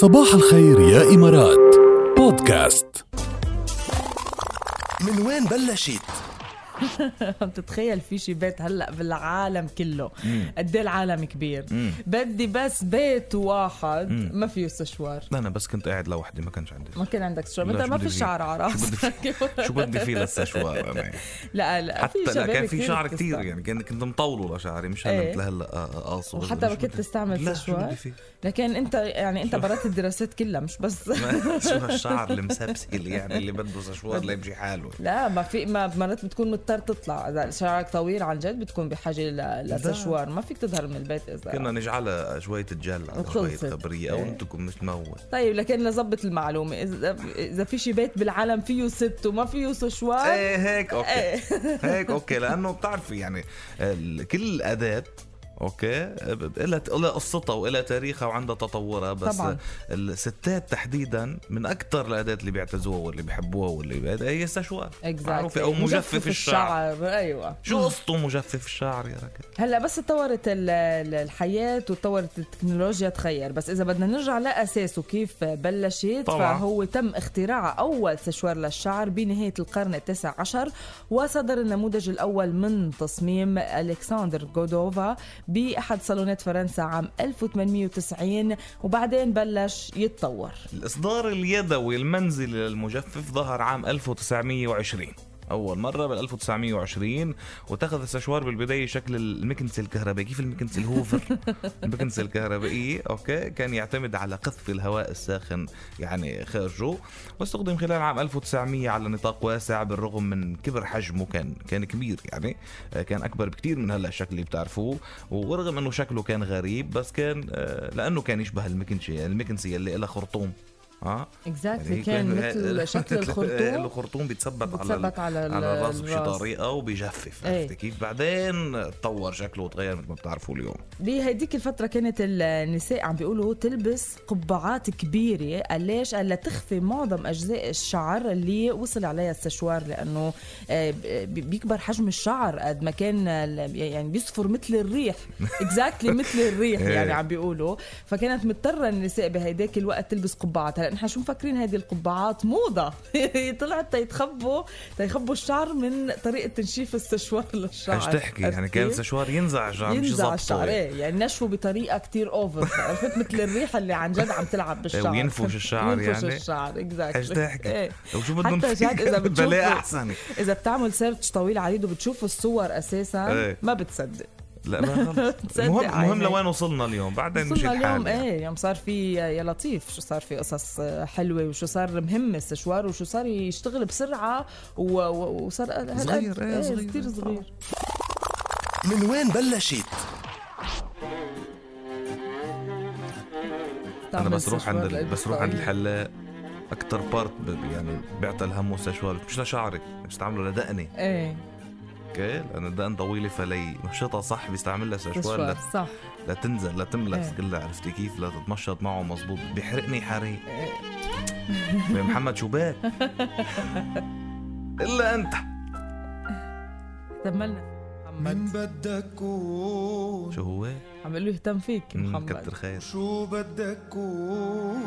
صباح الخير يا إمارات بودكاست من وين بلشت؟ بتتخيل في شي بيت هلأ بالعالم كله؟ قد إيه العالم كبير؟ بدي بس بيت واحد ما فيه سشوار لا أنا بس كنت قاعد لوحدي ما كانش عندي. ما كان عندك سشوار انت ما في؟ شعر على شو بدي راسك؟ شو بدي فيه للسشوار أنا لا لا حتى لا كان في شعر. كتير يعني كان كنت مطوله لشعري مش هلا إيه. مثل هلا قاصه وحتى ما كنت تستعمل سشوار لكن أنت يعني أنت برات الدراسات كلها مش بس شو هالشعر المسبسل يعني اللي بده سشوار ليمشي حاله. لا ما في ما مرات بتكون مضطر تطلع. إذا شعرك طويل عن جد بتكون بحاجة لسشوار. ما فيك تظهر من البيت إذا. كنا نجعلها شوية جل على شوية وخلصت. خبرية أو إيه. أنتم مش تموت طيب لكن لظبط المعلومة. اذا إذا في شي بيت بالعالم فيه ست وما فيه سشوار. إيه هيك okay. إيه. هيك okay. لأنه بتعرفي يعني كل اداه أوكي. لها لها قصتها ولها تاريخها وعندها تطورها بس طبعاً. الستات تحديدا من أكثر الأداة اللي بيعتزوها واللي بيحبوها واللي هي السشوار. معروفة أو مجفف الشعر. أيوه. شو قصته مجفف الشعر يا ركب هلا بس تطورت ال- ال- الحياة وتطورت التكنولوجيا تغير. بس إذا بدنا نرجع لأساسه كيف بلشت؟ طبعاً. فهو تم اختراع أول سشوار للشعر بنهاية القرن التاسع عشر وصدر النموذج الأول من تصميم ألكسندر جودفروا بأحد صالونات فرنسا عام 1890 وبعدين بلش يتطور. الإصدار اليدوي المنزلي للمجفف ظهر عام 1920 أول مرة بال 1920 واتخذ السشوار بالبداية شكل المكنسة الكهربائي كيف المكنسة؟ الهوفر. المكنسة الكهربائية okay. كان يعتمد على قذف الهواء الساخن يعني خارجه واستخدم خلال عام 1900 على نطاق واسع بالرغم من كبر حجمه. كان كان كبير يعني آه، كان أكبر بكتير من هلأ الشكل اللي بتعرفوه. ورغم إنه شكله كان غريب بس كان آه، لأنه كان يشبه المكنسة المكنسة اللي لها خرطوم. ها اكزاكتلي يعني كان مثل شكل الخرطوم. الخرطوم بيتثبت على على, على الرأس بشي. طريقة وبيجفف إيه. عرفتي كيف؟ بعدين تطور شكله وتغير مثل ما بتعرفوا اليوم. بهديك الفترة كانت النساء عم بيقولوا تلبس قبعات كبيرة. قال ليش؟ قال لتخفي معظم أجزاء الشعر اللي وصل عليها السشوار لأنه آه، بي- بيكبر حجم الشعر قد ما كان يعني بيصفر مثل الريح. exactly مثل الريح يعني عم بيقولوا. فكانت مضطرة النساء بهيداك الوقت تلبس قبعات هلا نحن شو مفكرين هذه القبعات؟ موضة. طلعت تيتخبوا تيخبوا الشعر من طريقة تنشيف السشوار للشعر. إيش تحكي؟ يعني كان عرفتي؟ سشوار ينزع شعر مش ينزع الشعر. إيه يعني نشفه بطريقة كتير over عرفت؟ مثل الريحة اللي عن جد عم تلعب بالشعر. وينفش الشعر ينفش يعني؟ الشعر exactly إيش تحكي؟ إيه. وشو بدهم حتى؟ جد إذا أحسن. إذا بتعمل search طويل عريض وبتشوف الصور أساسا إيه. ما بتصدق. لا المهم عيني. لوين وصلنا اليوم بعدين مشي اليوم الحال يعني. إيه يوم صار في يا لطيف شو صار في قصص حلوة وشو صار مهم السشوار وشو صار يشتغل بسرعة و- و- وصار هالقد- صغير، إيه، صغير. كثير صغير من وين بلشت؟ أنا بس روح عند بس روح عند. الحلاق أكثر بارت ب- يعني بيعطي الهم السشوار مش لشعري بيستعملوا لدقني إيه أوكي لأن الدقن طويلة فلي نشطها صح بيستعمل لها سشوار لا, صح. لا تنزل لا تملس إيه. كلها عرفتي كيف؟ لا تتمشط معه مزبوط بيحرقني حريق إيه. يا محمد شو بك إلا أنت. تملنا محمد. من بدك كون شو هو؟ عم له يهتم فيك محمد. كتر خير. شو بدك كون